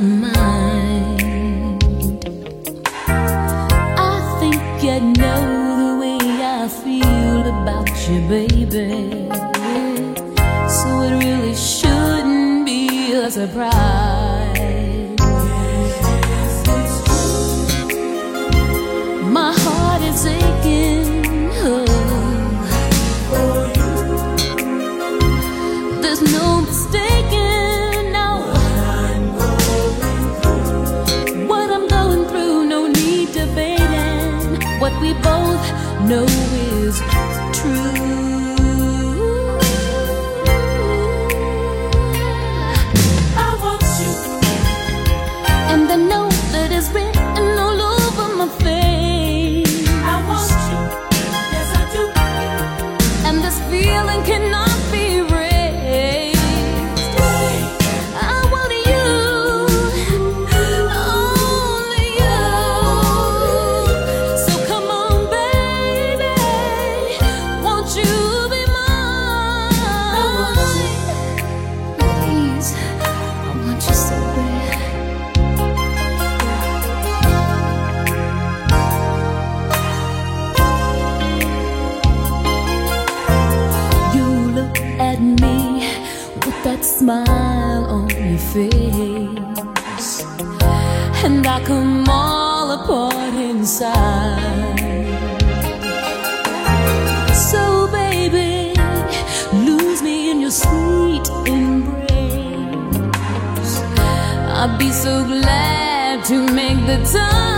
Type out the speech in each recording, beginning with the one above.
I think you know the way I feel about you, baby. So it really shouldn't be a surprise. know is true. side. So, baby, lose me in your sweet embrace. I'd be so glad to make the time.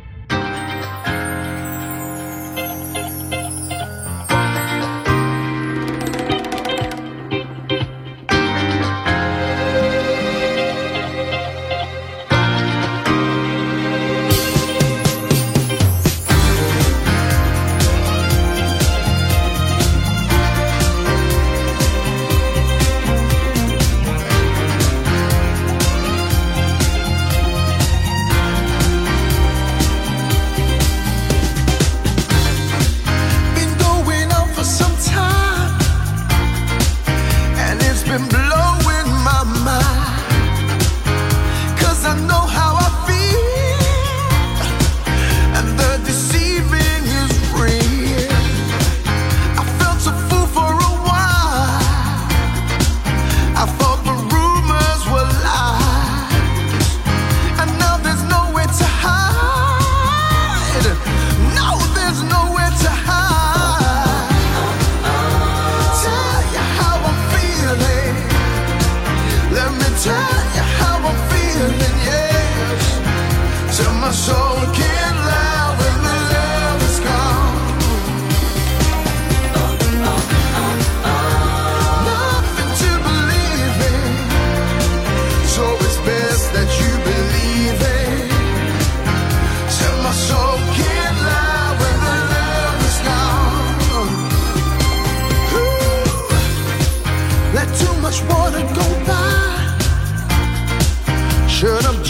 should have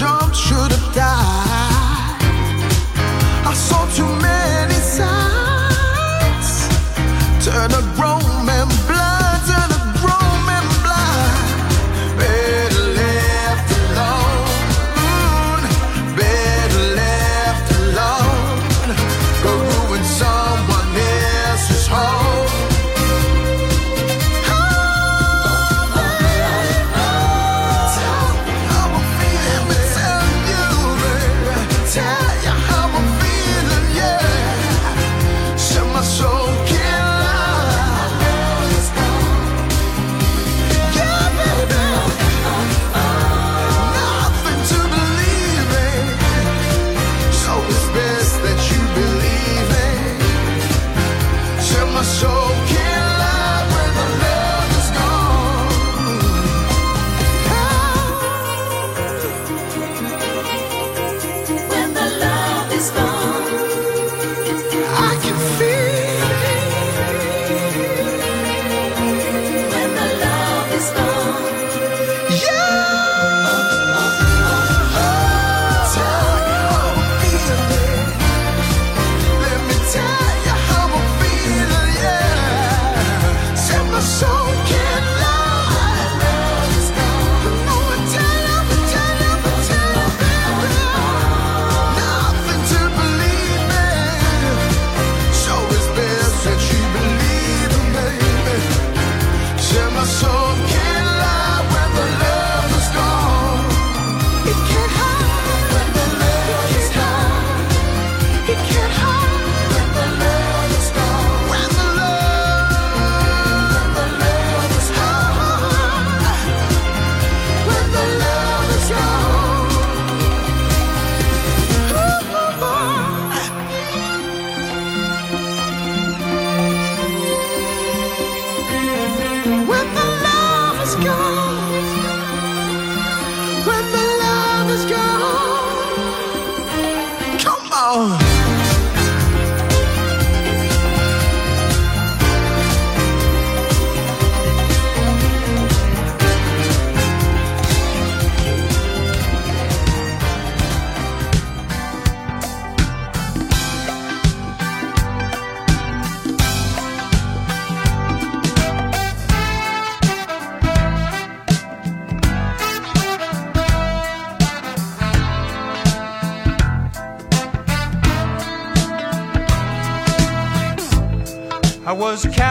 was cat-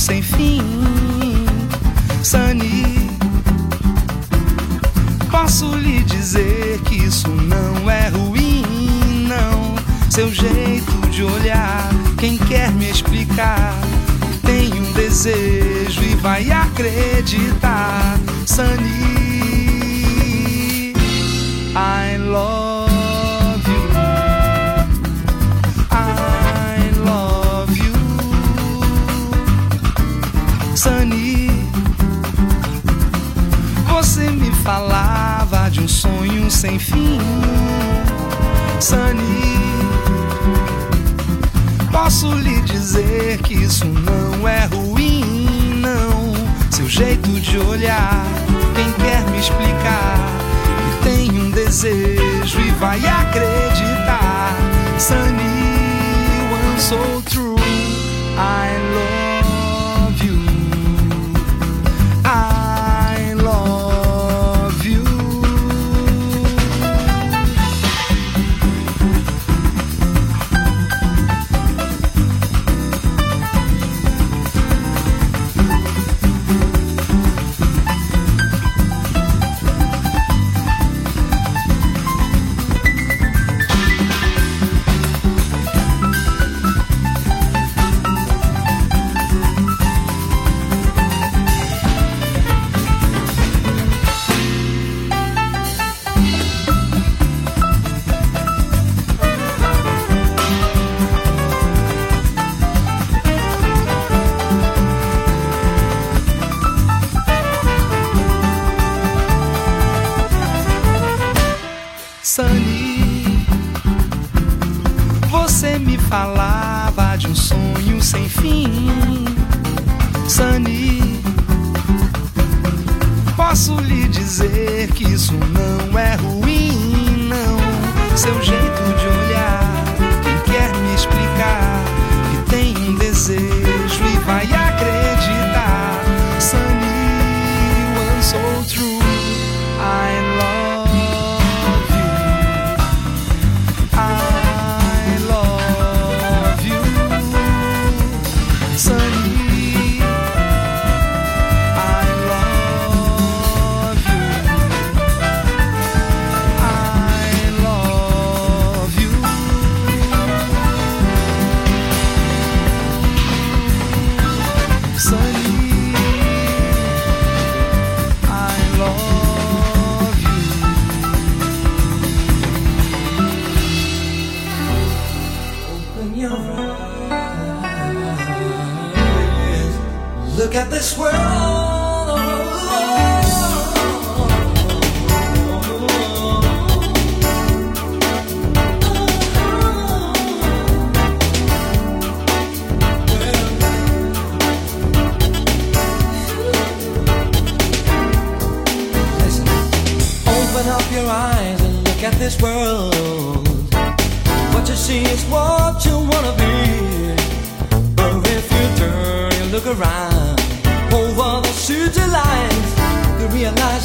sem fim. Sani, posso lhe dizer que isso não é ruim, não. Seu jeito de olhar, quem quer me explicar? Tem um desejo e vai acreditar. Sunny. Você me falava de um sonho sem fim, Sunny. Posso lhe dizer que isso não é ruim, não, seu jeito.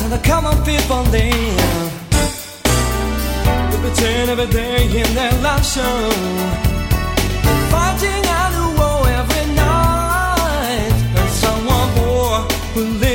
and the common people there We pretend every day in their love show. Fighting out the war every night. And someone more will live